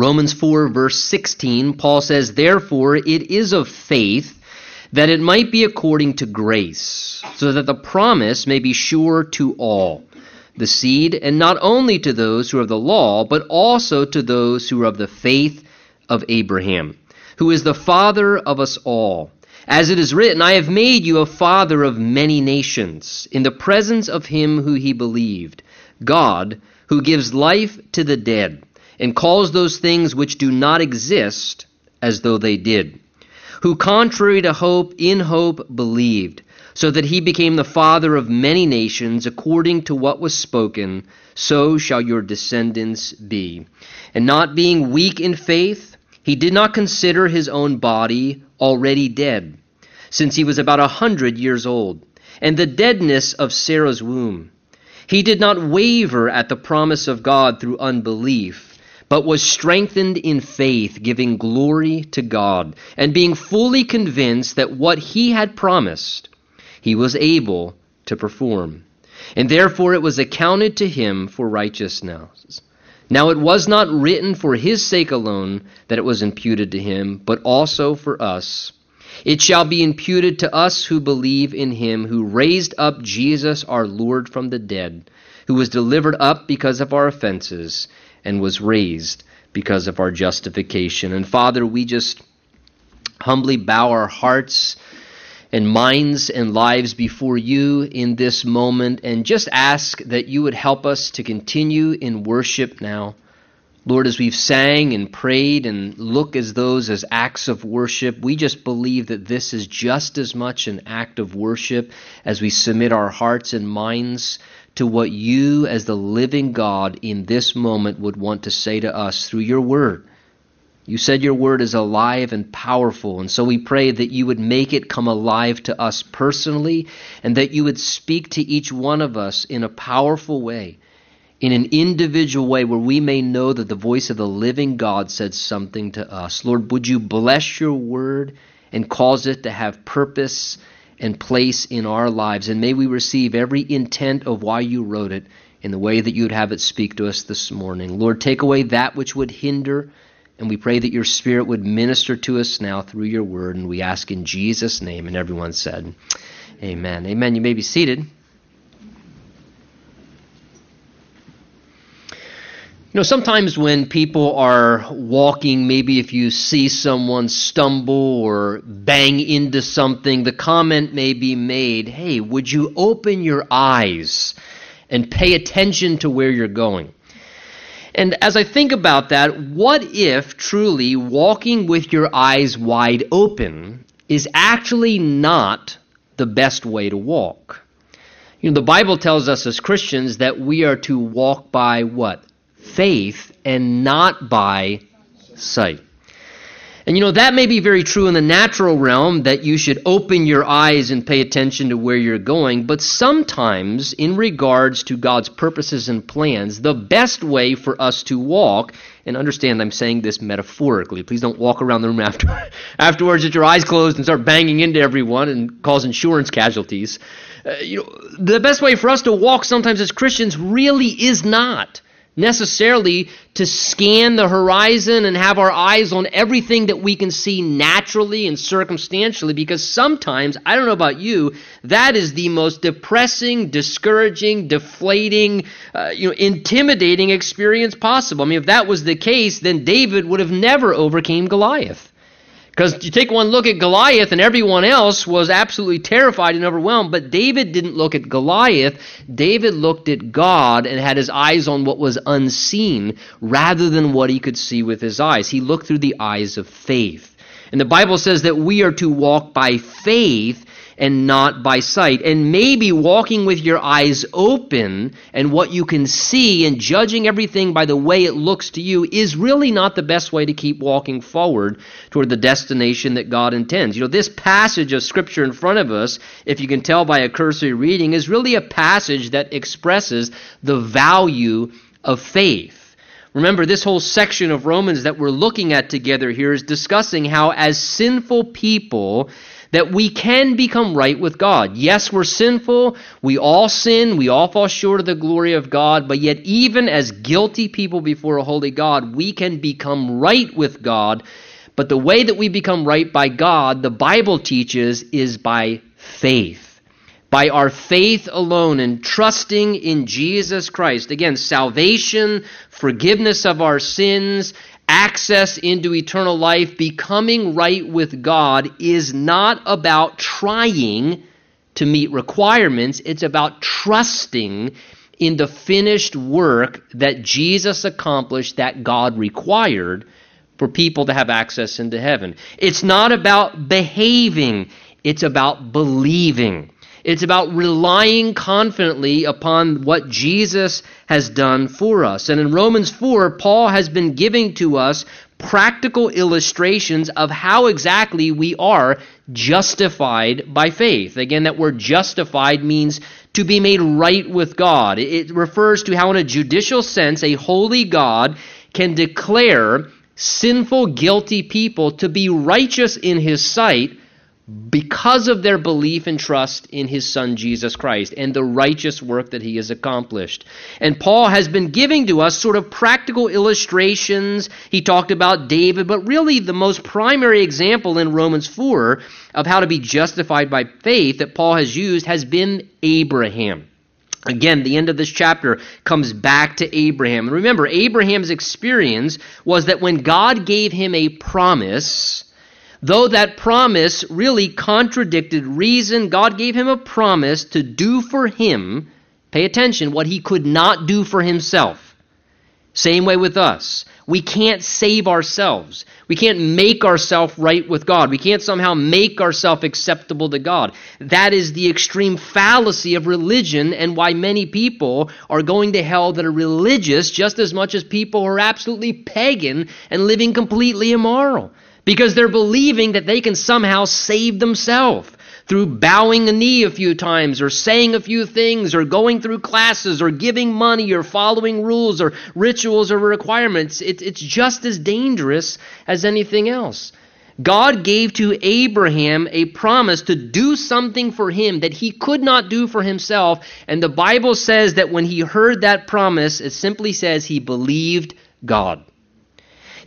Romans 4, verse 16, Paul says, Therefore it is of faith that it might be according to grace, so that the promise may be sure to all, the seed, and not only to those who are of the law, but also to those who are of the faith of Abraham, who is the father of us all. As it is written, I have made you a father of many nations, in the presence of him who he believed, God, who gives life to the dead, and calls those things which do not exist as though they did who contrary to hope, in hope believed, so that he became the father of many nations, according to what was spoken, so shall your descendants be. And not being weak in faith, he did not consider his own body already dead, since he was about a hundred years old, and the deadness of Sarah's womb. He did not waver at the promise of God through unbelief but was strengthened in faith, giving glory to God, and being fully convinced that what he had promised, he was able to perform. And therefore it was accounted to him for righteousness. Now it was not written for his sake alone that it was imputed to him, but also for us. It shall be imputed to us who believe in him who raised up Jesus our Lord from the dead, who was delivered up because of our offenses and was raised because of our justification. And Father, we just humbly bow our hearts and minds and lives before you in this moment and just ask that you would help us to continue in worship now. Lord, as we've sang and prayed and look as those as acts of worship, we just believe that this is just as much an act of worship as we submit our hearts and minds to what you, as the living God, in this moment would want to say to us through your word. You said your word is alive and powerful, and so we pray that you would make it come alive to us personally, and that you would speak to each one of us in a powerful way, in an individual way where we may know that the voice of the living God said something to us. Lord, would you bless your word and cause it to have purpose and place in our lives. And may we receive every intent of why you wrote it in the way that you'd have it speak to us this morning. Lord, take away that which would hinder, and we pray that your Spirit would minister to us now through your word. And we ask in Jesus' name. And everyone said, Amen. Amen. You may be seated. You know, sometimes when people are walking, maybe if you see someone stumble or bang into something, the comment may be made, hey, would you open your eyes and pay attention to where you're going? And as I think about that, what if truly walking with your eyes wide open is actually not the best way to walk? You know, the Bible tells us as Christians that we are to walk by what? Faith and not by sight. And you know, that may be very true in the natural realm that you should open your eyes and pay attention to where you're going, but sometimes, in regards to God's purposes and plans, the best way for us to walk, and understand I'm saying this metaphorically, please don't walk around the room after, afterwards with your eyes closed and start banging into everyone and cause insurance casualties. Uh, you know, the best way for us to walk sometimes as Christians really is not necessarily to scan the horizon and have our eyes on everything that we can see naturally and circumstantially because sometimes, I don't know about you, that is the most depressing, discouraging, deflating, uh, you know, intimidating experience possible. I mean, if that was the case, then David would have never overcame Goliath. Because you take one look at Goliath and everyone else was absolutely terrified and overwhelmed, but David didn't look at Goliath. David looked at God and had his eyes on what was unseen rather than what he could see with his eyes. He looked through the eyes of faith. And the Bible says that we are to walk by faith and not by sight. And maybe walking with your eyes open and what you can see and judging everything by the way it looks to you is really not the best way to keep walking forward toward the destination that God intends. You know, this passage of Scripture in front of us, if you can tell by a cursory reading, is really a passage that expresses the value of faith. Remember, this whole section of Romans that we're looking at together here is discussing how, as sinful people, that we can become right with God. Yes, we're sinful. We all sin. We all fall short of the glory of God. But yet, even as guilty people before a holy God, we can become right with God. But the way that we become right by God, the Bible teaches, is by faith. By our faith alone and trusting in Jesus Christ. Again, salvation, forgiveness of our sins, access into eternal life, becoming right with God, is not about trying to meet requirements, it's about trusting in the finished work that Jesus accomplished that God required for people to have access into heaven. It's not about behaving, it's about believing. It's about relying confidently upon what Jesus has done for us. And in Romans 4, Paul has been giving to us practical illustrations of how exactly we are justified by faith. Again, that word justified means to be made right with God. It refers to how, in a judicial sense, a holy God can declare sinful, guilty people to be righteous in his sight because of their belief and trust in his son Jesus Christ and the righteous work that he has accomplished. And Paul has been giving to us sort of practical illustrations. He talked about David, but really the most primary example in Romans 4 of how to be justified by faith that Paul has used has been Abraham. Again, the end of this chapter comes back to Abraham. And remember, Abraham's experience was that when God gave him a promise, Though that promise really contradicted reason, God gave him a promise to do for him, pay attention, what he could not do for himself. Same way with us. We can't save ourselves. We can't make ourselves right with God. We can't somehow make ourselves acceptable to God. That is the extreme fallacy of religion and why many people are going to hell that are religious just as much as people who are absolutely pagan and living completely immoral because they're believing that they can somehow save themselves through bowing a knee a few times or saying a few things or going through classes or giving money or following rules or rituals or requirements. It, it's just as dangerous as anything else. God gave to Abraham a promise to do something for him that he could not do for himself. And the Bible says that when he heard that promise, it simply says he believed God.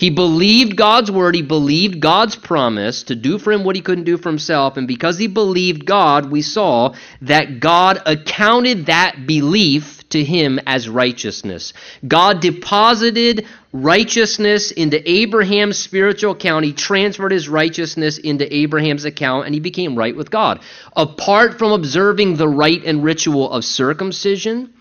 He believed God's word, he believed God's promise to do for him what he couldn't do for himself, and because he believed God, we saw that God accounted that belief to him as righteousness. God deposited righteousness into Abraham's spiritual account. He transferred his righteousness into Abraham's account, and he became right with God. Apart from observing the rite and ritual of circumcision,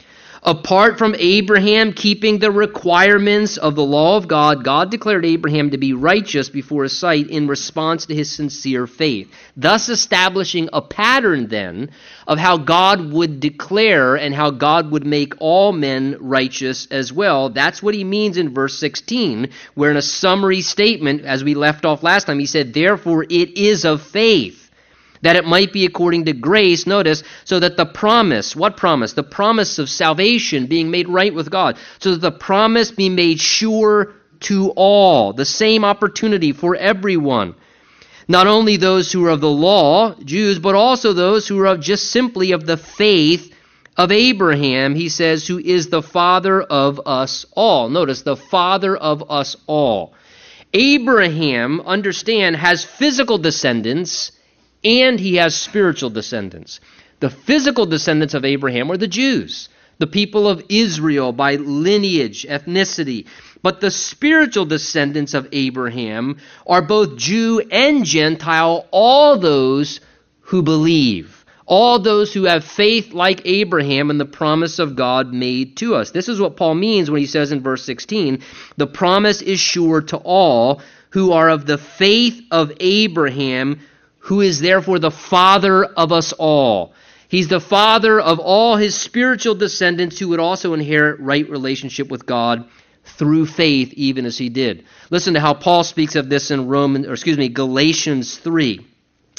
Apart from Abraham keeping the requirements of the law of God, God declared Abraham to be righteous before his sight in response to his sincere faith, thus establishing a pattern then of how God would declare and how God would make all men righteous as well. That's what he means in verse 16, where in a summary statement, as we left off last time, he said, Therefore it is of faith that it might be according to grace, notice, so that the promise, what promise? The promise of salvation, being made right with God, so that the promise be made sure to all, the same opportunity for everyone. Not only those who are of the law, Jews, but also those who are of just simply of the faith of Abraham, he says, who is the father of us all. Notice, the father of us all. Abraham, understand, has physical descendants and he has spiritual descendants. The physical descendants of Abraham were the Jews, the people of Israel by lineage, ethnicity. But the spiritual descendants of Abraham are both Jew and Gentile, all those who believe, all those who have faith like Abraham in the promise of God made to us. This is what Paul means when he says in verse 16 the promise is sure to all who are of the faith of Abraham who is therefore the father of us all. He's the father of all his spiritual descendants who would also inherit right relationship with God through faith, even as he did. Listen to how Paul speaks of this in Roman, or excuse me, Galatians 3.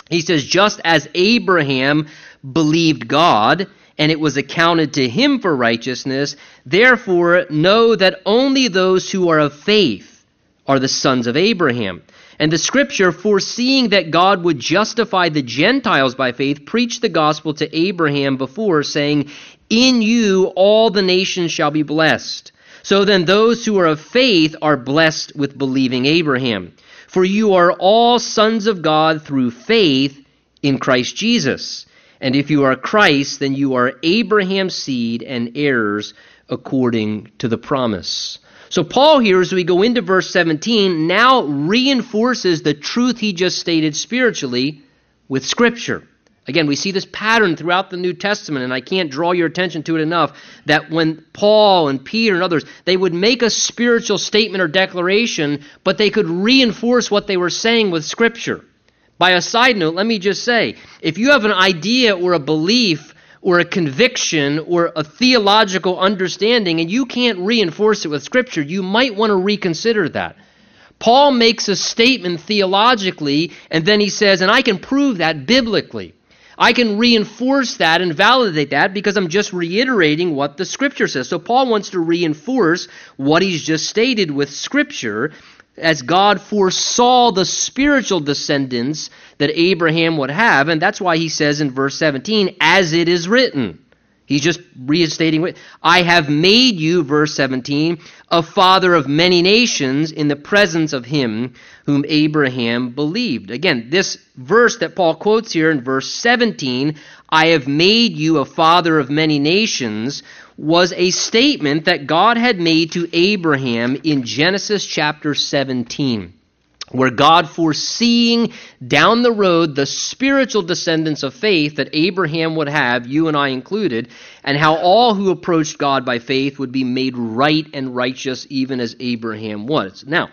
He says, just as Abraham believed God, and it was accounted to him for righteousness, therefore know that only those who are of faith are the sons of Abraham. And the scripture, foreseeing that God would justify the Gentiles by faith, preached the gospel to Abraham before, saying, In you all the nations shall be blessed. So then those who are of faith are blessed with believing Abraham. For you are all sons of God through faith in Christ Jesus. And if you are Christ, then you are Abraham's seed and heirs according to the promise. So, Paul here, as we go into verse 17, now reinforces the truth he just stated spiritually with Scripture. Again, we see this pattern throughout the New Testament, and I can't draw your attention to it enough that when Paul and Peter and others, they would make a spiritual statement or declaration, but they could reinforce what they were saying with Scripture. By a side note, let me just say if you have an idea or a belief or a conviction or a theological understanding and you can't reinforce it with Scripture, you might want to reconsider that. Paul makes a statement theologically, and then he says, and I can prove that biblically. I can reinforce that and validate that because I'm just reiterating what the Scripture says. So Paul wants to reinforce what he's just stated with Scripture as God foresaw the spiritual descendants that Abraham would have. And that's why he says in verse 17, as it is written. He's just restating, I have made you, verse 17, a father of many nations in the presence of him whom Abraham believed. Again, this verse that Paul quotes here in verse 17, I have made you a father of many nations, was a statement that God had made to Abraham in Genesis chapter 17 where God, foreseeing down the road the spiritual descendants of faith that Abraham would have, you and I included, and how all who approached God by faith would be made right and righteous, even as Abraham was. Now,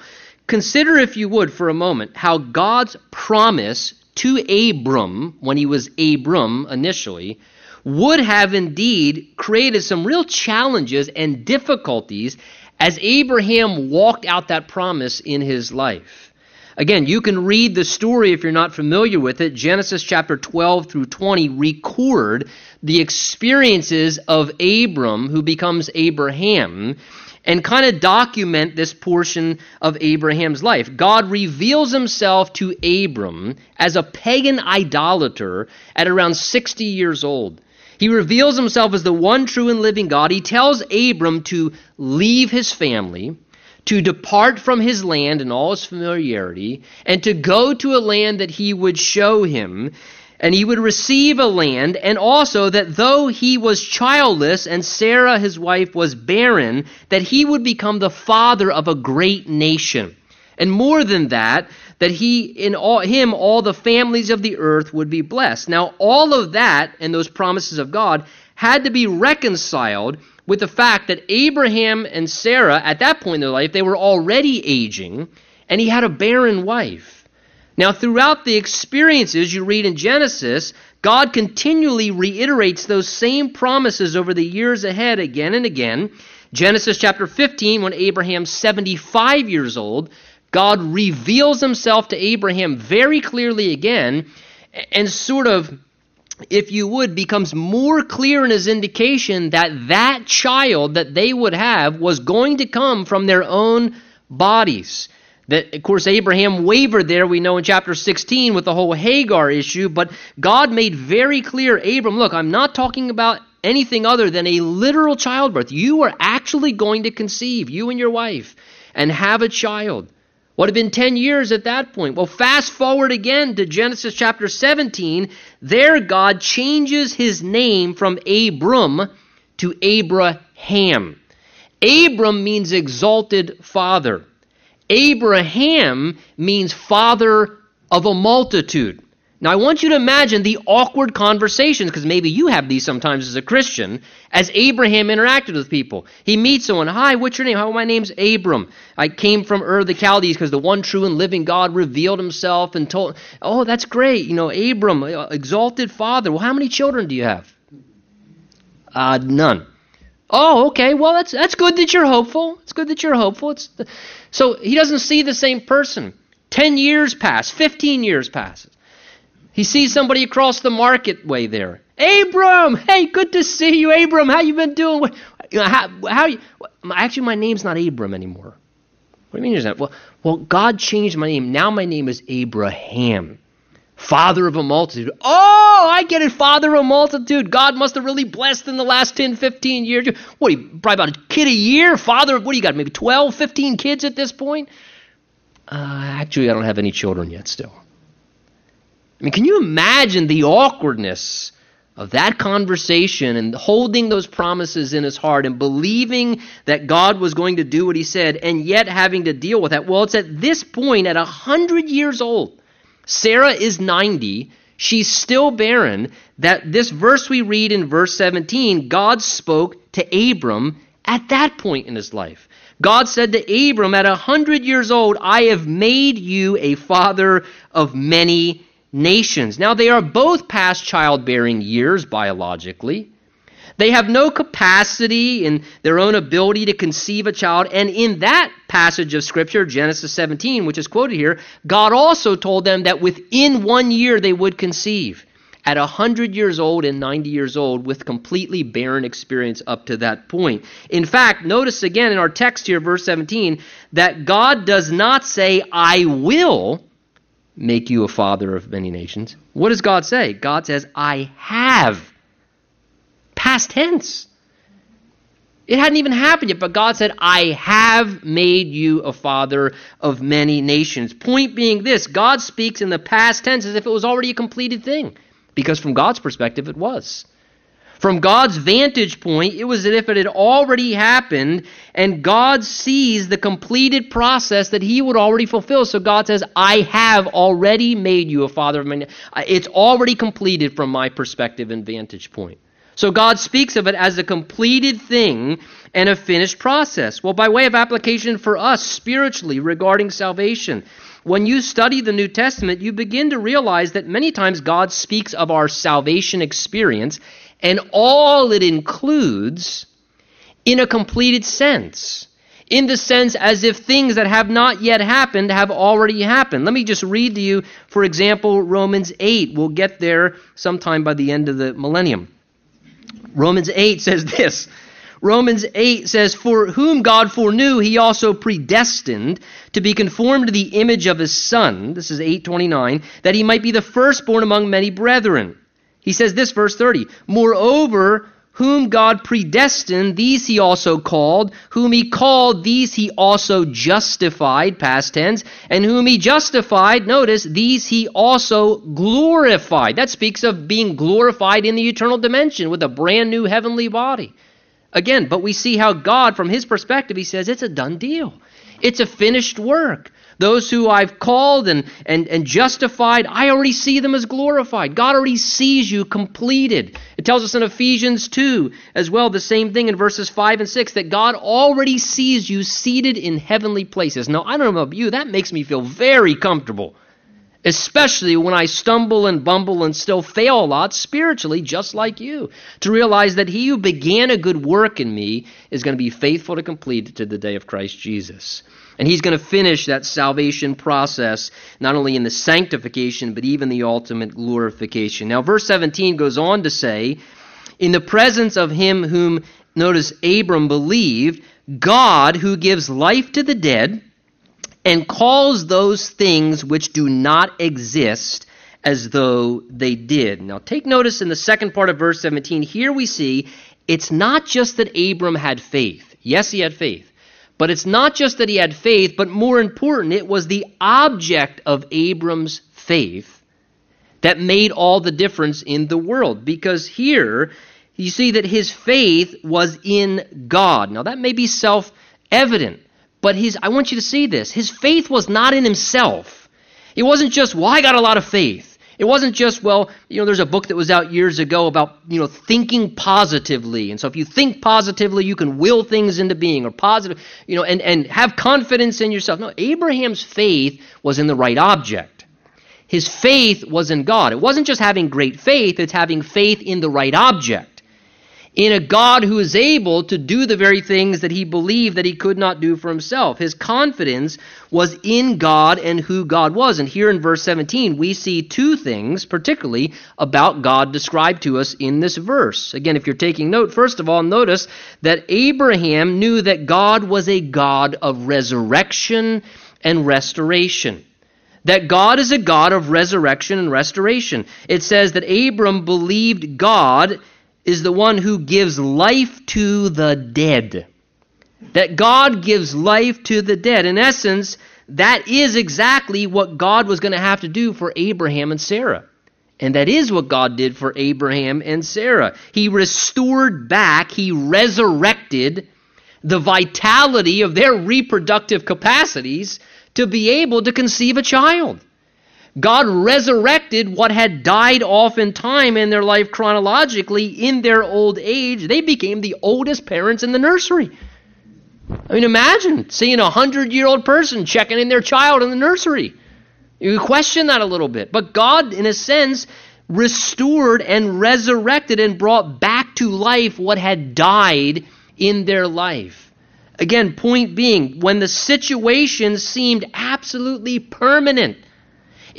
consider, if you would, for a moment, how God's promise to Abram, when he was Abram initially, would have indeed created some real challenges and difficulties as Abraham walked out that promise in his life. Again, you can read the story if you're not familiar with it. Genesis chapter 12 through 20 record the experiences of Abram, who becomes Abraham, and kind of document this portion of Abraham's life. God reveals himself to Abram as a pagan idolater at around 60 years old. He reveals himself as the one true and living God. He tells Abram to leave his family, to depart from his land and all his familiarity, and to go to a land that he would show him. And he would receive a land, and also that though he was childless and Sarah, his wife, was barren, that he would become the father of a great nation. And more than that, that he in all, him all the families of the earth would be blessed. Now all of that and those promises of God had to be reconciled with the fact that Abraham and Sarah at that point in their life they were already aging and he had a barren wife. Now throughout the experiences you read in Genesis, God continually reiterates those same promises over the years ahead again and again. Genesis chapter 15 when Abraham's 75 years old, God reveals himself to Abraham very clearly again and sort of if you would becomes more clear in his indication that that child that they would have was going to come from their own bodies. That of course abraham wavered there we know in chapter 16 with the whole hagar issue but god made very clear abram look i'm not talking about anything other than a literal childbirth. You are actually going to conceive you and your wife and have a child would have been 10 years at that point. Well, fast forward again to Genesis chapter 17. There, God changes his name from Abram to Abraham. Abram means exalted father. Abraham means father of a multitude. Now, I want you to imagine the awkward conversations, because maybe you have these sometimes as a Christian, as Abraham interacted with people. He meets someone, Hi, what's your name? How, my name's Abram. I came from Ur of the Chaldees because the one true and living God revealed himself and told, Oh, that's great. You know, Abram, uh, exalted father. Well, how many children do you have? Uh, none. Oh, okay. Well, that's that's good that you're hopeful. It's good that you're hopeful. It's the, so he doesn't see the same person. Ten years pass. Fifteen years passes. He sees somebody across the marketway there. Abram, hey, good to see you, Abram. How you been doing? How, how you? Actually, my name's not Abram anymore. What do you mean is that? Well, well, God changed my name. Now my name is Abraham, father of a multitude. Oh, I get it, father of a multitude. God must have really blessed in the last 10, 15 years. What, probably about a kid a year? Father, of what do you got, maybe 12, 15 kids at this point? Uh, actually, I don't have any children yet still. I mean, can you imagine the awkwardness of that conversation and holding those promises in his heart and believing that God was going to do what he said and yet having to deal with that? Well, it's at this point, at 100 years old, Sarah is 90. She's still barren. That this verse we read in verse 17, God spoke to Abram at that point in his life. God said to Abram, at a hundred years old, I have made you a father of many nations. Now, they are both past childbearing years biologically. They have no capacity in their own ability to conceive a child. And in that passage of Scripture, Genesis 17, which is quoted here, God also told them that within one year they would conceive at 100 years old and 90 years old with completely barren experience up to that point. In fact, notice again in our text here, verse 17, that God does not say, I will make you a father of many nations. What does God say? God says, I have. Past tense. It hadn't even happened yet, but God said, I have made you a father of many nations. Point being this God speaks in the past tense as if it was already a completed thing because from God's perspective, it was. From God's vantage point, it was as if it had already happened, and God sees the completed process that He would already fulfill. So God says, I have already made you a father of many. It's already completed from my perspective and vantage point. So God speaks of it as a completed thing and a finished process. Well, by way of application for us spiritually regarding salvation, when you study the New Testament, you begin to realize that many times God speaks of our salvation experience and all it includes in a completed sense. In the sense as if things that have not yet happened have already happened. Let me just read to you, for example, Romans 8. We'll get there sometime by the end of the millennium. Romans 8 says this Romans 8 says, For whom God foreknew, he also predestined to be conformed to the image of his Son. This is 829, that he might be the firstborn among many brethren. He says this, verse 30. Moreover, whom God predestined, these he also called. Whom he called, these he also justified, past tense. And whom he justified, notice, these he also glorified. That speaks of being glorified in the eternal dimension with a brand new heavenly body. Again, but we see how God, from his perspective, he says it's a done deal. It's a finished work. Those who I've called and, and, and justified, I already see them as glorified. God already sees you completed. It tells us in Ephesians 2 as well, the same thing in verses 5 and 6, that God already sees you seated in heavenly places. Now, I don't know about you, that makes me feel very comfortable especially when I stumble and bumble and still fail a lot spiritually, just like you, to realize that he who began a good work in me is going to be faithful to complete it to the day of Christ Jesus. And he's going to finish that salvation process, not only in the sanctification, but even the ultimate glorification. Now, verse 17 goes on to say, In the presence of him whom, notice, Abram believed, God who gives life to the dead, and calls those things which do not exist as though they did. Now, take notice in the second part of verse 17. Here we see it's not just that Abram had faith. Yes, he had faith. But it's not just that he had faith, but more important, it was the object of Abram's faith that made all the difference in the world. Because here, you see that his faith was in God. Now, that may be self evident. But his, I want you to see this. His faith was not in himself. It wasn't just, well, I got a lot of faith. It wasn't just, well, you know, there's a book that was out years ago about, you know, thinking positively. And so if you think positively, you can will things into being or positive, you know, and, and have confidence in yourself. No, Abraham's faith was in the right object. His faith was in God. It wasn't just having great faith, it's having faith in the right object. In a God who is able to do the very things that he believed that he could not do for himself. His confidence was in God and who God was. And here in verse 17, we see two things, particularly about God, described to us in this verse. Again, if you're taking note, first of all, notice that Abraham knew that God was a God of resurrection and restoration that God is a God of resurrection and restoration. It says that Abram believed God is the one who gives life to the dead. That God gives life to the dead. In essence, that is exactly what God was going to have to do for Abraham and Sarah. And that is what God did for Abraham and Sarah. He restored back, he resurrected the vitality of their reproductive capacities to be able to conceive a child. God resurrected what had died off in time in their life chronologically in their old age. They became the oldest parents in the nursery. I mean, imagine seeing a hundred year old person checking in their child in the nursery. You question that a little bit. But God, in a sense, restored and resurrected and brought back to life what had died in their life. Again, point being, when the situation seemed absolutely permanent,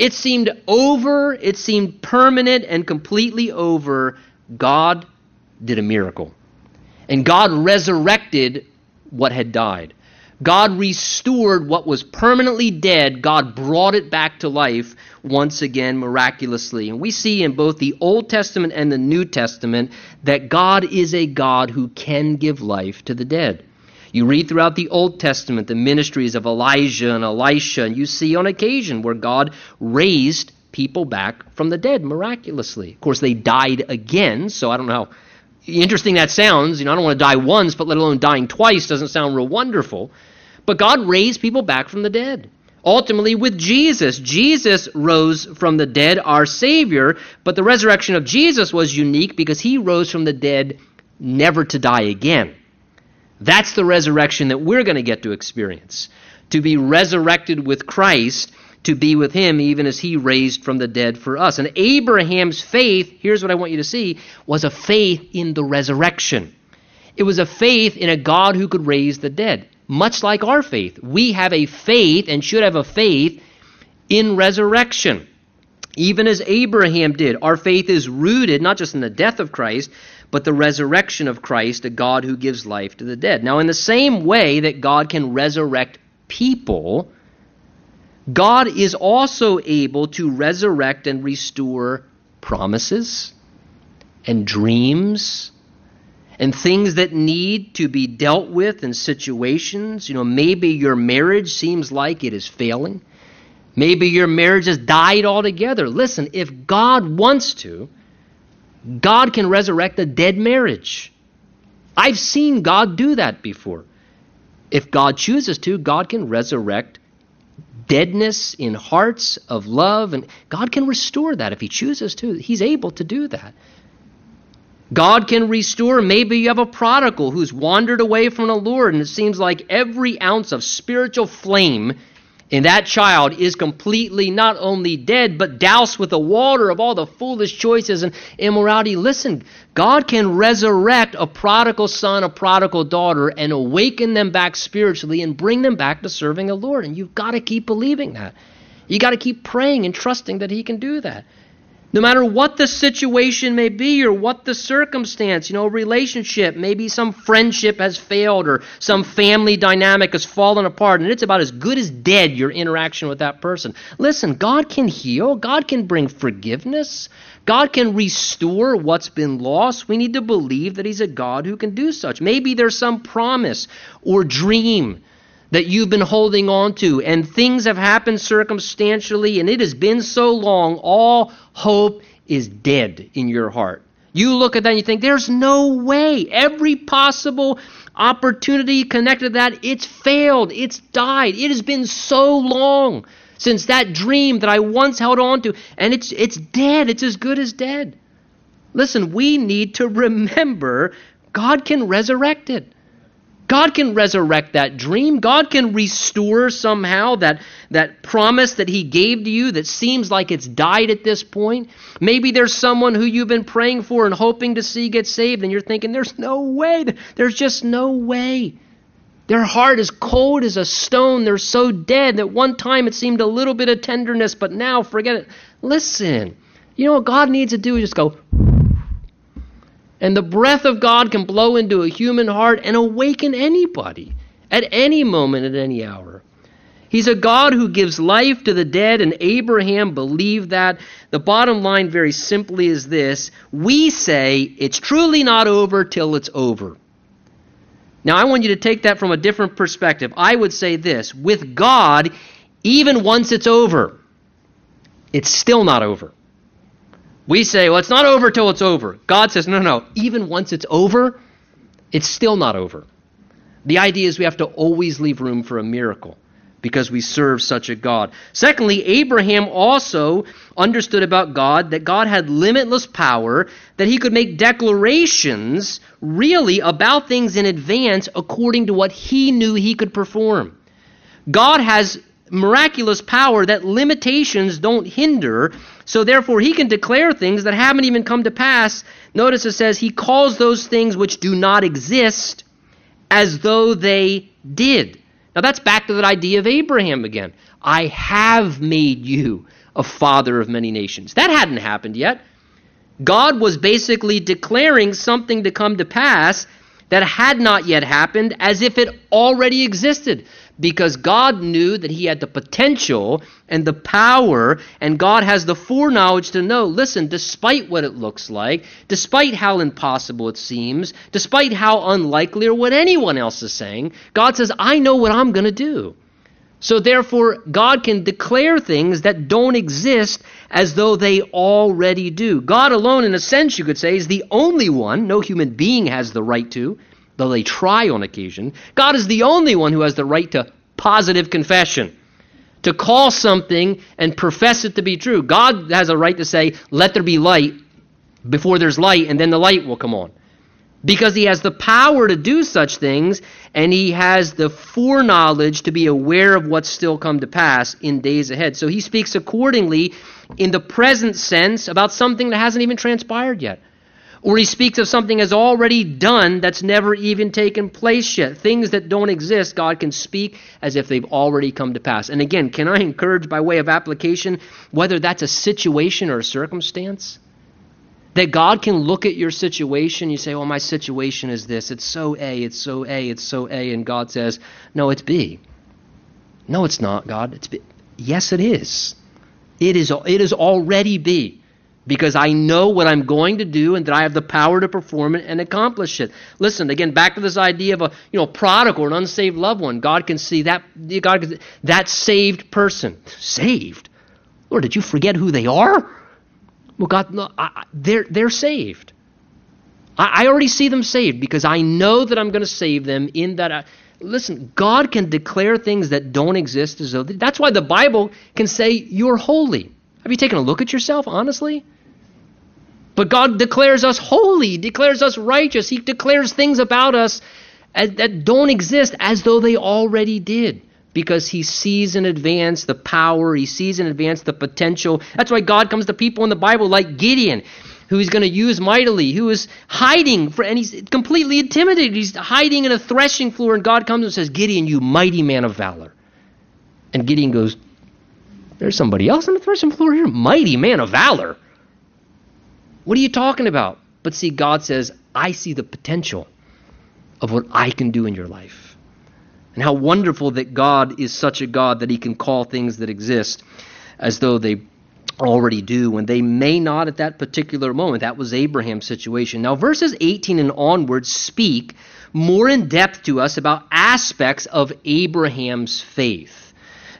it seemed over, it seemed permanent and completely over. God did a miracle. And God resurrected what had died. God restored what was permanently dead. God brought it back to life once again miraculously. And we see in both the Old Testament and the New Testament that God is a God who can give life to the dead. You read throughout the Old Testament the ministries of Elijah and Elisha, and you see on occasion where God raised people back from the dead miraculously. Of course, they died again, so I don't know how interesting that sounds. You know, I don't want to die once, but let alone dying twice doesn't sound real wonderful. But God raised people back from the dead. Ultimately, with Jesus, Jesus rose from the dead, our Savior, but the resurrection of Jesus was unique because he rose from the dead never to die again. That's the resurrection that we're going to get to experience. To be resurrected with Christ, to be with Him even as He raised from the dead for us. And Abraham's faith, here's what I want you to see, was a faith in the resurrection. It was a faith in a God who could raise the dead. Much like our faith. We have a faith and should have a faith in resurrection. Even as Abraham did. Our faith is rooted not just in the death of Christ, but the resurrection of Christ, a God who gives life to the dead. Now, in the same way that God can resurrect people, God is also able to resurrect and restore promises and dreams and things that need to be dealt with in situations. You know, maybe your marriage seems like it is failing. Maybe your marriage has died altogether. Listen, if God wants to, God can resurrect a dead marriage. I've seen God do that before. If God chooses to, God can resurrect deadness in hearts of love, and God can restore that if He chooses to. He's able to do that. God can restore. Maybe you have a prodigal who's wandered away from the Lord, and it seems like every ounce of spiritual flame and that child is completely not only dead, but doused with the water of all the foolish choices and immorality. Listen, God can resurrect a prodigal son, a prodigal daughter, and awaken them back spiritually and bring them back to serving the Lord. And you've got to keep believing that. You've got to keep praying and trusting that He can do that. No matter what the situation may be or what the circumstance, you know, a relationship, maybe some friendship has failed or some family dynamic has fallen apart and it's about as good as dead your interaction with that person. Listen, God can heal, God can bring forgiveness, God can restore what's been lost. We need to believe that He's a God who can do such. Maybe there's some promise or dream that you've been holding on to, and things have happened circumstantially, and it has been so long, all hope is dead in your heart. You look at that and you think, there's no way. Every possible opportunity connected to that, it's failed, it's died. It has been so long since that dream that I once held on to, and it's, it's dead. It's as good as dead. Listen, we need to remember God can resurrect it. God can resurrect that dream. God can restore somehow that, that promise that He gave to you that seems like it's died at this point. Maybe there's someone who you've been praying for and hoping to see get saved, and you're thinking, there's no way. There's just no way. Their heart is cold as a stone. They're so dead that one time it seemed a little bit of tenderness, but now forget it. Listen, you know what God needs to do is just go. And the breath of God can blow into a human heart and awaken anybody at any moment, at any hour. He's a God who gives life to the dead, and Abraham believed that. The bottom line, very simply, is this We say it's truly not over till it's over. Now, I want you to take that from a different perspective. I would say this with God, even once it's over, it's still not over. We say, well, it's not over till it's over. God says, no, no, even once it's over, it's still not over. The idea is we have to always leave room for a miracle because we serve such a God. Secondly, Abraham also understood about God that God had limitless power, that he could make declarations really about things in advance according to what he knew he could perform. God has miraculous power that limitations don't hinder. So therefore, he can declare things that haven't even come to pass. Notice it says, He calls those things which do not exist as though they did. Now that's back to that idea of Abraham again. I have made you a father of many nations. That hadn't happened yet. God was basically declaring something to come to pass that had not yet happened as if it already existed because God knew that he had the potential and the power, and God has the foreknowledge to know listen, despite what it looks like, despite how impossible it seems, despite how unlikely or what anyone else is saying, God says, I know what I'm going to do. So therefore, God can declare things that don't exist as though they already do. God alone, in a sense, you could say, is the only one, no human being has the right to, though they try on occasion. God is the only one who has the right to positive confession, to call something and profess it to be true. God has a right to say, let there be light before there's light, and then the light will come on. Because he has the power to do such things, and he has the foreknowledge to be aware of what's still come to pass in days ahead. So he speaks accordingly in the present sense about something that hasn't even transpired yet or he speaks of something as already done that's never even taken place yet. Things that don't exist, God can speak as if they've already come to pass. And again, can I encourage by way of application, whether that's a situation or a circumstance? That God can look at your situation, you say, Well, my situation is this. It's so A, it's so A, it's so A. And God says, No, it's B. No, it's not, God. It's B. Yes, it is. It is, it is already B because I know what I'm going to do and that I have the power to perform it and accomplish it. Listen, again, back to this idea of a you know prodigal or an unsaved loved one. God can see that God can, that saved person saved. Lord, did you forget who they are? Well, God, no, I, they're they're saved. I, I, already see them saved because I know that I'm going to save them. In that, I, listen, God can declare things that don't exist as though. That's why the Bible can say you're holy. Have you taken a look at yourself, honestly? But God declares us holy, declares us righteous. He declares things about us that don't exist as though they already did because he sees in advance the power, he sees in advance the potential. That's why God comes to people in the Bible like Gideon, who he's going to use mightily, who is hiding for, and he's completely intimidated. He's hiding in a threshing floor, and God comes and says, Gideon, you mighty man of valor. And Gideon goes, There's somebody else on the threshing floor here, mighty man of valor. What are you talking about? But see, God says, I see the potential of what I can do in your life. And how wonderful that God is such a God that he can call things that exist as though they already do when they may not at that particular moment. That was Abraham's situation. Now, verses 18 and onward speak more in depth to us about aspects of Abraham's faith.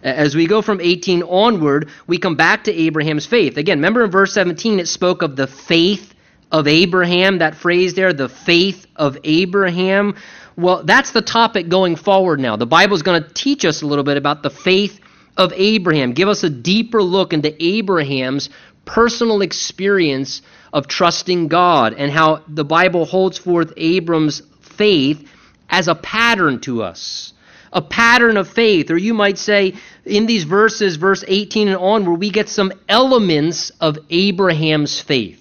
As we go from 18 onward, we come back to Abraham's faith. Again, remember in verse 17 it spoke of the faith of Abraham, that phrase there, the faith of Abraham. Well, that's the topic going forward now. The Bible is going to teach us a little bit about the faith of Abraham, give us a deeper look into Abraham's personal experience of trusting God and how the Bible holds forth Abram's faith as a pattern to us, a pattern of faith. Or you might say, in these verses, verse 18 and on, where we get some elements of Abraham's faith.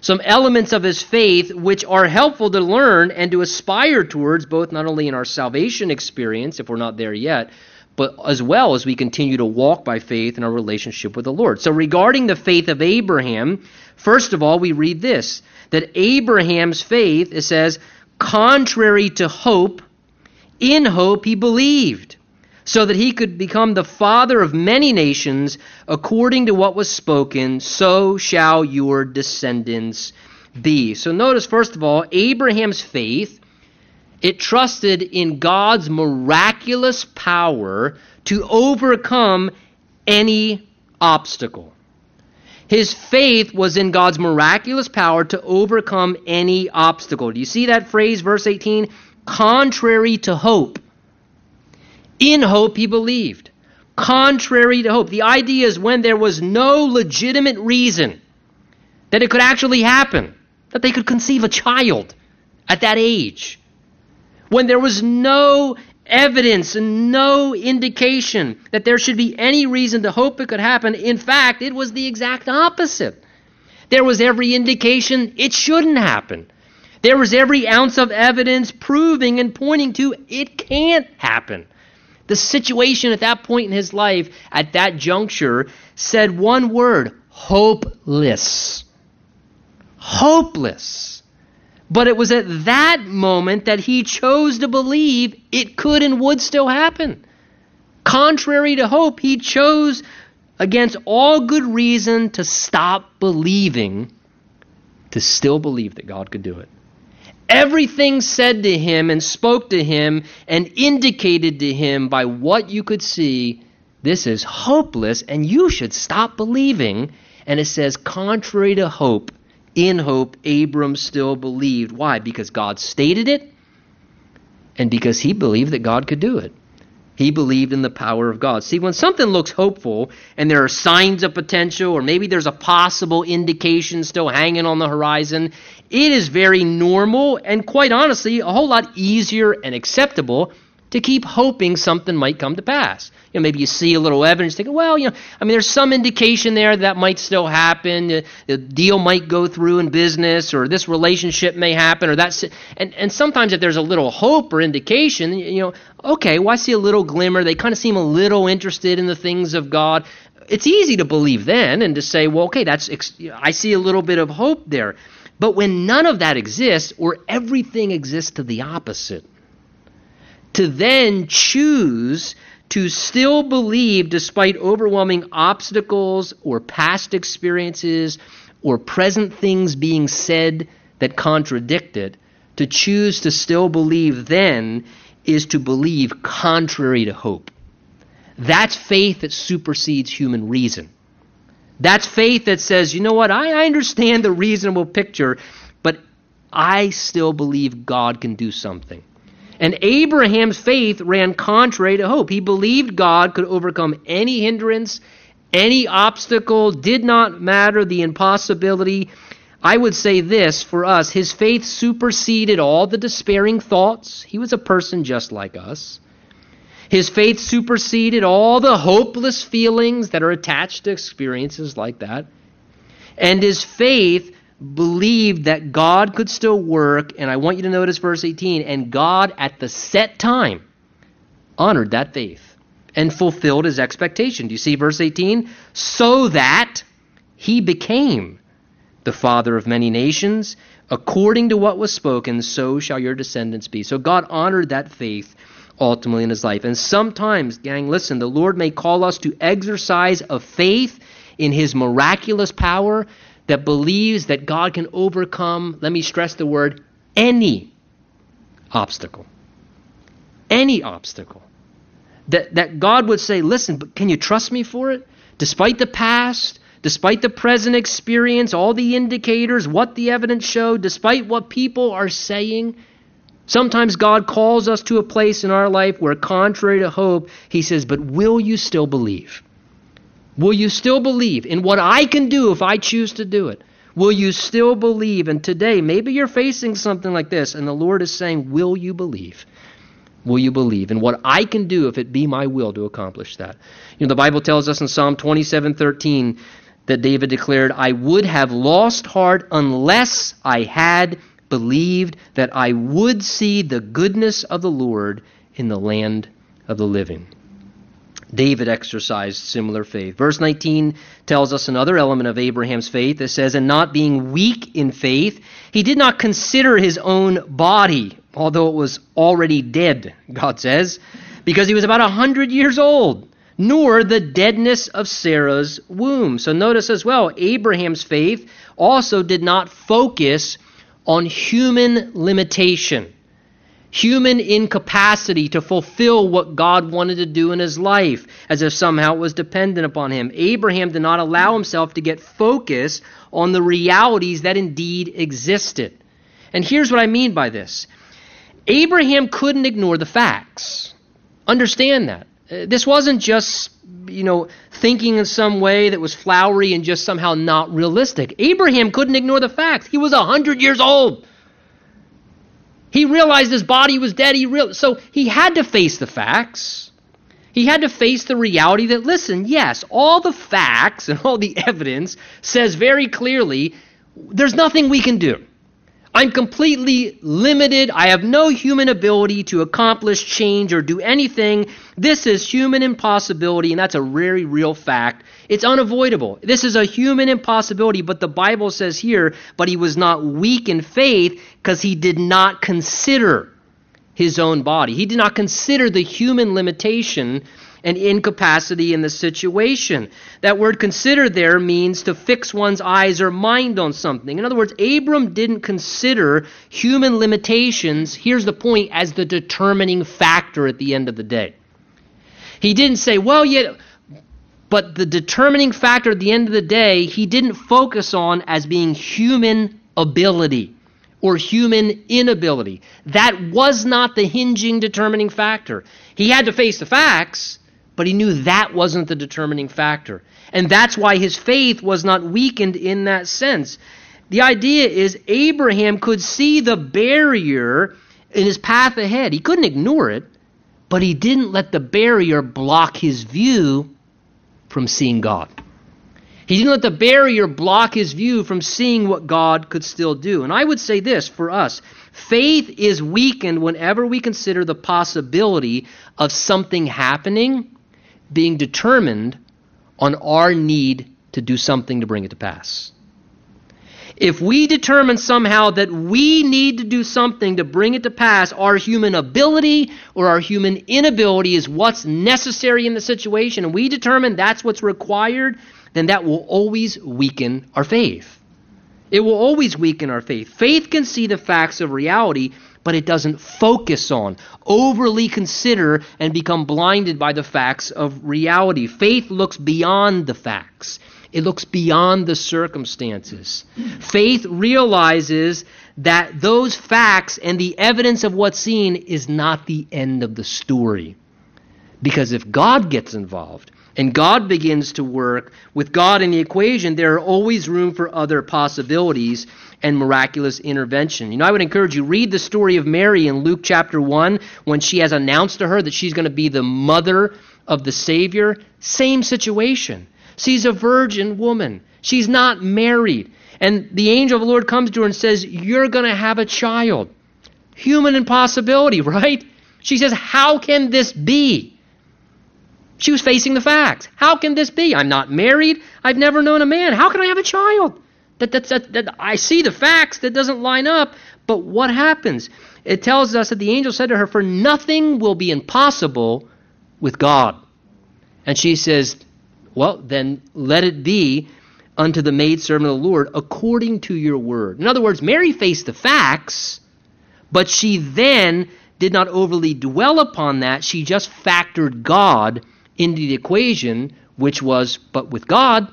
Some elements of his faith which are helpful to learn and to aspire towards, both not only in our salvation experience, if we're not there yet, but as well as we continue to walk by faith in our relationship with the Lord. So, regarding the faith of Abraham, first of all, we read this that Abraham's faith, it says, contrary to hope, in hope he believed, so that he could become the father of many nations, according to what was spoken, so shall your descendants be. So, notice, first of all, Abraham's faith it trusted in God's miraculous power to overcome any obstacle. His faith was in God's miraculous power to overcome any obstacle. Do you see that phrase, verse 18? Contrary to hope. In hope he believed. Contrary to hope. The idea is when there was no legitimate reason that it could actually happen, that they could conceive a child at that age when there was no evidence and no indication that there should be any reason to hope it could happen. In fact, it was the exact opposite. There was every indication it shouldn't happen. There was every ounce of evidence proving and pointing to it can't happen. The situation at that point in his life, at that juncture, said one word hopeless. Hopeless. But it was at that moment that he chose to believe it could and would still happen. Contrary to hope, he chose against all good reason to stop believing, to still believe that God could do it. Everything said to him and spoke to him and indicated to him by what you could see this is hopeless and you should stop believing. And it says, contrary to hope, in hope, Abram still believed. Why? Because God stated it and because he believed that God could do it. He believed in the power of God. See, when something looks hopeful and there are signs of potential, or maybe there's a possible indication still hanging on the horizon, it is very normal and, quite honestly, a whole lot easier and acceptable to keep hoping something might come to pass. You know, maybe you see a little evidence, think, well, you know, I mean, there's some indication there that might still happen. The, the deal might go through in business, or this relationship may happen, or that's. And and sometimes if there's a little hope or indication, you know, okay, well, I see a little glimmer. They kind of seem a little interested in the things of God. It's easy to believe then and to say, well, okay, that's. I see a little bit of hope there. But when none of that exists, or everything exists to the opposite, to then choose to still believe despite overwhelming obstacles or past experiences or present things being said that contradict it, to choose to still believe then is to believe contrary to hope. That's faith that supersedes human reason. That's faith that says, you know what, I, understand the reasonable picture, but I still believe God can do something. And Abraham's faith ran contrary to hope. He believed God could overcome any hindrance, any obstacle, did not matter the impossibility. I would say this for us his faith superseded all the despairing thoughts. He was a person just like us. His faith superseded all the hopeless feelings that are attached to experiences like that. And his faith believed that God could still work, and I want you to notice verse 18, and God at the set time honored that faith and fulfilled his expectation. Do you see verse 18? So that he became the father of many nations, according to what was spoken, so shall your descendants be. So God honored that faith ultimately in his life. And sometimes, gang, listen, the Lord may call us to exercise a faith in his miraculous power that believes that God can overcome, let me stress the word, any obstacle. Any obstacle. That, that God would say, listen, but can you trust me for it? Despite the past, despite the present experience, all the indicators, what the evidence showed, despite what people are saying, sometimes God calls us to a place in our life where, contrary to hope, He says, But will you still believe? Will you still believe in what I can do if I choose to do it? Will you still believe? And today, maybe you're facing something like this, and the Lord is saying, Will you believe? Will you believe? And what I can do if it be my will to accomplish that. You know, the Bible tells us in Psalm 27 13 that David declared, I would have lost heart unless I had believed that I would see the goodness of the Lord in the land of the living. David exercised similar faith. Verse 19 tells us another element of Abraham's faith. It says, And not being weak in faith, he did not consider his own body, although it was already dead, God says, because he was about a hundred years old, nor the deadness of Sarah's womb. So notice as well, Abraham's faith also did not focus on human limitation human incapacity to fulfill what God wanted to do in his life, as if somehow it was dependent upon him. Abraham did not allow himself to get focused on the realities that indeed existed. And here's what I mean by this Abraham couldn't ignore the facts. Understand that. Uh, this wasn't just, you know, thinking in some way that was flowery and just somehow not realistic. Abraham couldn't ignore the facts. He was a hundred years old. He realized his body was dead. He real, so he had to face the facts. He had to face the reality that, listen, yes, all the facts and all the evidence says very clearly there's nothing we can do. I'm completely limited. I have no human ability to accomplish change or do anything. This is human impossibility, and that's a very real fact. It's unavoidable. This is a human impossibility, but the Bible says here, but he was not weak in faith because he did not consider his own body. He did not consider the human limitation and incapacity in the situation. That word consider there means to fix one's eyes or mind on something. In other words, Abram didn't consider human limitations, here's the point, as the determining factor at the end of the day. He didn't say, well, yet. But the determining factor at the end of the day, he didn't focus on as being human ability or human inability. That was not the hinging determining factor. He had to face the facts, but he knew that wasn't the determining factor. And that's why his faith was not weakened in that sense. The idea is Abraham could see the barrier in his path ahead. He couldn't ignore it, but he didn't let the barrier block his view from seeing God. He didn't let the barrier block his view from seeing what God could still do. And I would say this for us faith is weakened whenever we consider the possibility of something happening being determined on our need to do something to bring it to pass. If we determine somehow that we need to do something to bring it to pass, our human ability or our human inability is what's necessary in the situation, and we determine that's what's required, then that will always weaken our faith. It will always weaken our faith. Faith can see the facts of reality, but it doesn't focus on, overly consider, and become blinded by the facts of reality. Faith looks beyond the facts, it looks beyond the circumstances. Faith realizes that those facts and the evidence of what's seen is not the end of the story. Because if God gets involved, and God begins to work, with God in the equation, there are always room for other possibilities and miraculous intervention. You know, I would encourage you read the story of Mary in Luke chapter 1 when she has announced to her that she's going to be the mother of the Savior. Same situation. She's a virgin woman. She's not married. And the angel of the Lord comes to her and says, You're going to have a child. Human impossibility, right? She says, How can this be? She was facing the facts. How can this be? I'm not married. I've never known a man. How can I have a child? That, that, that, that I see the facts that doesn't line up. But what happens? It tells us that the angel said to her, For nothing will be impossible with God. And she says, Well, then let it be unto the maidservant of the Lord according to your word. In other words, Mary faced the facts, but she then did not overly dwell upon that. She just factored God into the equation, which was, But with God,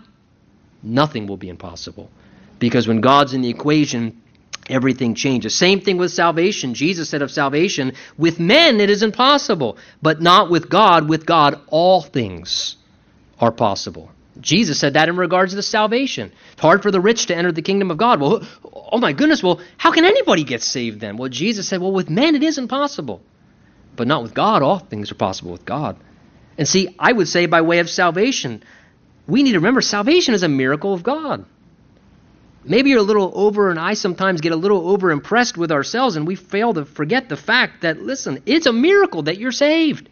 nothing will be impossible. Because when God's in the equation, everything changes. Same thing with salvation. Jesus said of salvation, with men it is impossible, but not with God. With God, all things are possible. Jesus said that in regards to salvation. It's hard for the rich to enter the kingdom of God. Well, oh my goodness, well, how can anybody get saved then? Well, Jesus said, well, with men it is impossible. But not with God. All things are possible with God. And see, I would say by way of salvation, we need to remember salvation is a miracle of God. Maybe you're a little over, and I sometimes get a little over impressed with ourselves, and we fail to forget the fact that, listen, it's a miracle that you're saved.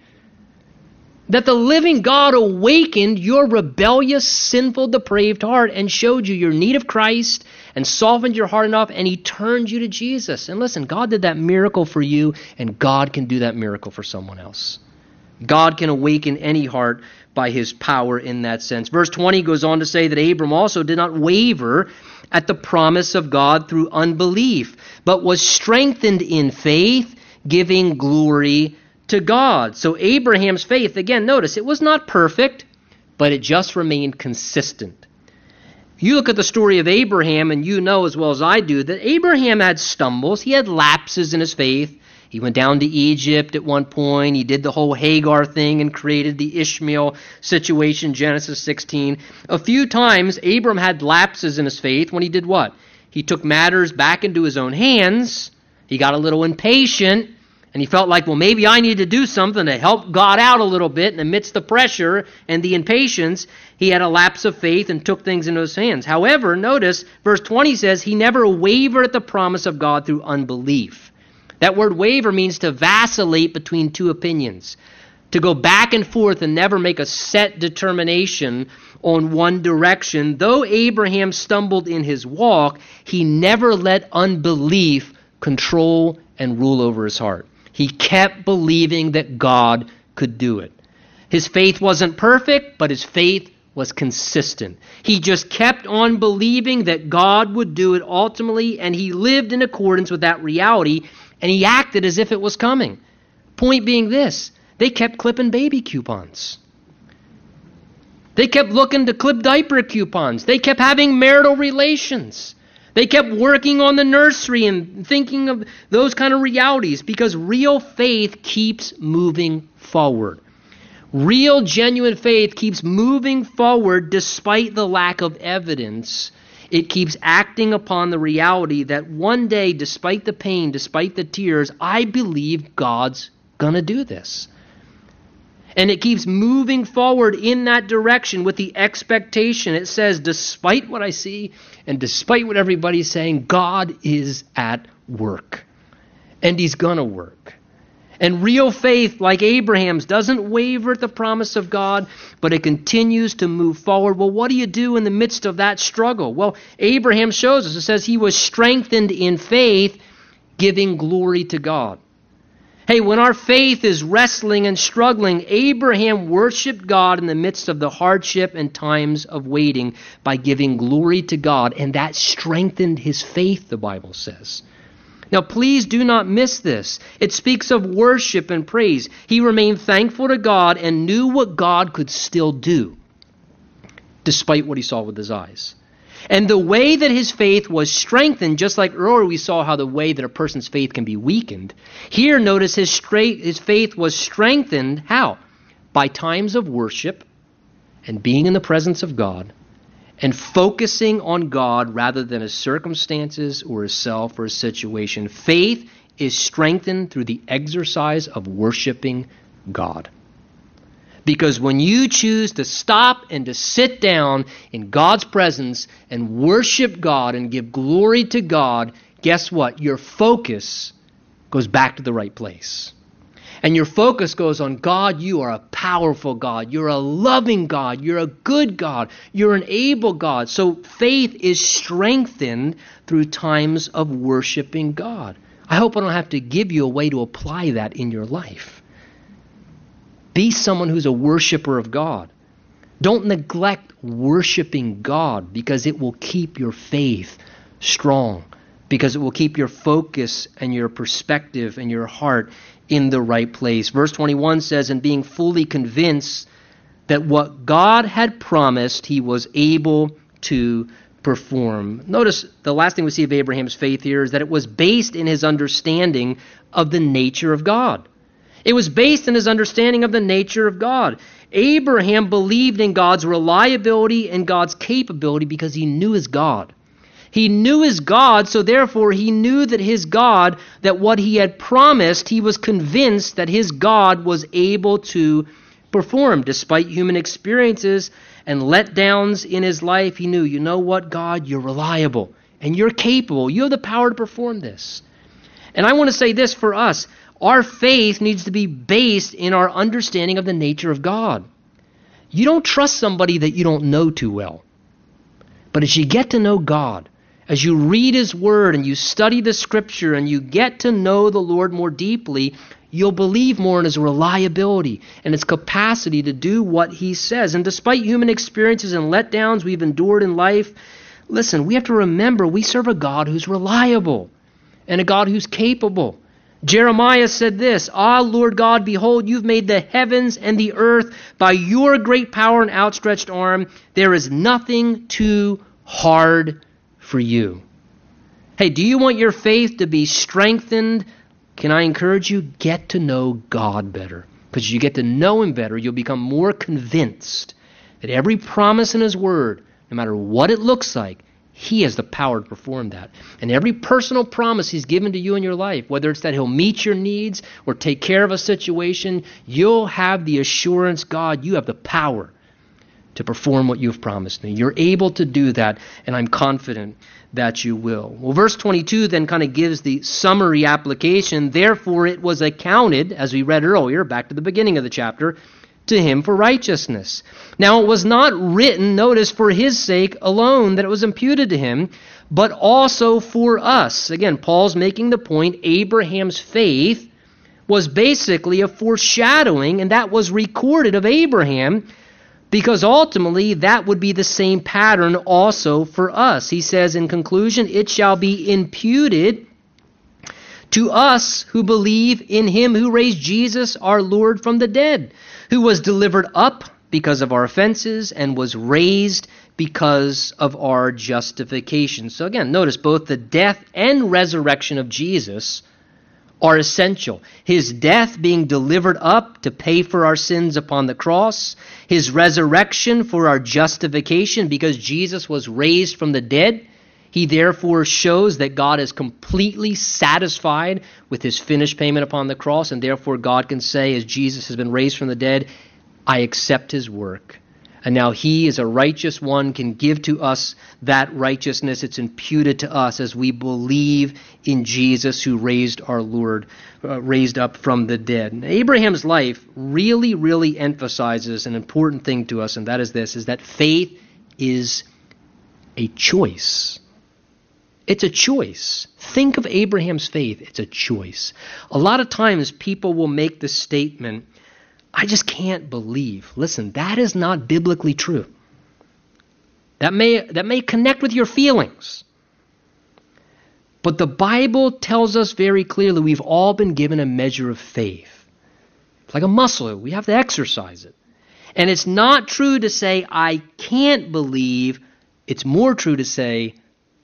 That the living God awakened your rebellious, sinful, depraved heart and showed you your need of Christ and softened your heart enough, and He turned you to Jesus. And listen, God did that miracle for you, and God can do that miracle for someone else. God can awaken any heart by His power in that sense. Verse 20 goes on to say that Abram also did not waver at the promise of God through unbelief, but was strengthened in faith, giving glory to God. So Abraham's faith, again, notice it was not perfect, but it just remained consistent. You look at the story of Abraham, and you know as well as I do that Abraham had stumbles, he had lapses in his faith. He went down to Egypt at one point. He did the whole Hagar thing and created the Ishmael situation, Genesis 16. A few times, Abram had lapses in his faith when he did what? He took matters back into his own hands. He got a little impatient. And he felt like, well, maybe I need to do something to help God out a little bit. And amidst the pressure and the impatience, he had a lapse of faith and took things into his hands. However, notice verse 20 says he never wavered at the promise of God through unbelief. That word waver means to vacillate between two opinions, to go back and forth and never make a set determination on one direction. Though Abraham stumbled in his walk, he never let unbelief control and rule over his heart. He kept believing that God could do it. His faith wasn't perfect, but his faith was consistent. He just kept on believing that God would do it ultimately, and he lived in accordance with that reality and he acted as if it was coming. Point being this they kept clipping baby coupons. They kept looking to clip diaper coupons. They kept having marital relations. They kept working on the nursery and thinking of those kind of realities because real faith keeps moving forward. Real, genuine faith keeps moving forward despite the lack of evidence it keeps acting upon the reality that one day, despite the pain, despite the tears, I believe God's going to do this. And it keeps moving forward in that direction with the expectation. It says, despite what I see and despite what everybody's saying, God is at work. And He's going to work. And real faith, like Abraham's, doesn't waver at the promise of God, but it continues to move forward. Well, what do you do in the midst of that struggle? Well, Abraham shows us. It says he was strengthened in faith, giving glory to God. Hey, when our faith is wrestling and struggling, Abraham worshiped God in the midst of the hardship and times of waiting by giving glory to God, and that strengthened his faith, the Bible says. Now, please do not miss this. It speaks of worship and praise. He remained thankful to God and knew what God could still do, despite what he saw with his eyes. And the way that his faith was strengthened, just like earlier we saw how the way that a person's faith can be weakened, here notice his, straight, his faith was strengthened how? By times of worship and being in the presence of God and focusing on God rather than his circumstances or his self or his situation. Faith is strengthened through the exercise of worshiping God. Because when you choose to stop and to sit down in God's presence and worship God and give glory to God, guess what? Your focus goes back to the right place and your focus goes on God, you are a powerful God. You're a loving God. You're a good God. You're an able God. So faith is strengthened through times of worshiping God. I hope I don't have to give you a way to apply that in your life. Be someone who's a worshiper of God. Don't neglect worshiping God because it will keep your faith strong, because it will keep your focus and your perspective and your heart in the right place. Verse 21 says, And being fully convinced that what God had promised, he was able to perform. Notice the last thing we see of Abraham's faith here is that it was based in his understanding of the nature of God. It was based in his understanding of the nature of God. Abraham believed in God's reliability and God's capability because he knew his God. He knew his God, so therefore he knew that his God, that what he had promised, he was convinced that his God was able to perform despite human experiences and letdowns in his life. He knew, you know what, God, you're reliable and you're capable. You have the power to perform this. And I want to say this for us our faith needs to be based in our understanding of the nature of God. You don't trust somebody that you don't know too well. But as you get to know God, as you read His Word and you study the Scripture and you get to know the Lord more deeply, you'll believe more in His reliability and His capacity to do what He says. And despite human experiences and letdowns we've endured in life, listen, we have to remember we serve a God who's reliable and a God who's capable. Jeremiah said this Ah, Lord God, behold, you've made the heavens and the earth by your great power and outstretched arm. There is nothing too hard for you. Hey, do you want your faith to be strengthened? Can I encourage you? Get to know God better. Because you get to know Him better, you'll become more convinced that every promise in His Word, no matter what it looks like, He has the power to perform that. And every personal promise He's given to you in your life, whether it's that He'll meet your needs or take care of a situation, you'll have the assurance God, you have the power to perform what you've promised me. You're able to do that, and I'm confident that you will. Well, verse 22 then kind of gives the summary application. Therefore, it was accounted, as we read earlier, back to the beginning of the chapter, to him for righteousness. Now, it was not written, notice, for his sake alone that it was imputed to him, but also for us. Again, Paul's making the point Abraham's faith was basically a foreshadowing, and that was recorded of Abraham because ultimately, that would be the same pattern also for us. He says in conclusion, it shall be imputed to us who believe in him who raised Jesus our Lord from the dead, who was delivered up because of our offenses and was raised because of our justification. So again, notice both the death and resurrection of Jesus are essential. His death being delivered up to pay for our sins upon the cross, his resurrection for our justification because Jesus was raised from the dead. He therefore shows that God is completely satisfied with his finished payment upon the cross, and therefore God can say, as Jesus has been raised from the dead, I accept his work. And now he, as a righteous one, can give to us that righteousness. It's imputed to us as we believe in Jesus who raised our Lord, uh, raised up from the dead. And Abraham's life really, really emphasizes an important thing to us, and that is this, is that faith is a choice. It's a choice. Think of Abraham's faith. It's a choice. A lot of times people will make the statement, I just can't believe. Listen, that is not biblically true. That may, that may connect with your feelings. But the Bible tells us very clearly we've all been given a measure of faith. It's like a muscle, we have to exercise it. And it's not true to say, I can't believe. It's more true to say,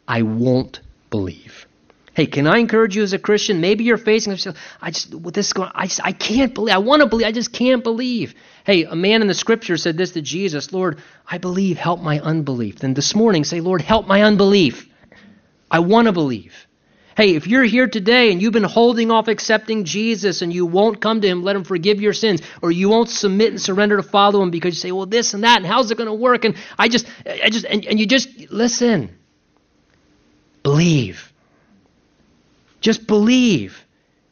I won't believe. Hey, can I encourage you as a Christian? Maybe you're facing I just with this going. I just, I can't believe. I want to believe. I just can't believe. Hey, a man in the Scripture said this to Jesus: Lord, I believe. Help my unbelief. Then this morning, say, Lord, help my unbelief. I want to believe. Hey, if you're here today and you've been holding off accepting Jesus and you won't come to Him, let Him forgive your sins, or you won't submit and surrender to follow Him because you say, well, this and that, and how's it going to work? And I just, I just, and, and you just listen. Believe. Just believe.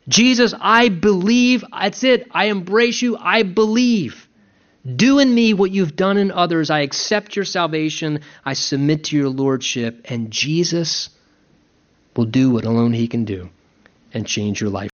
Jesus, I believe. That's it. I embrace you. I believe. Do in me what you've done in others. I accept your salvation. I submit to your lordship. And Jesus will do what alone he can do and change your life.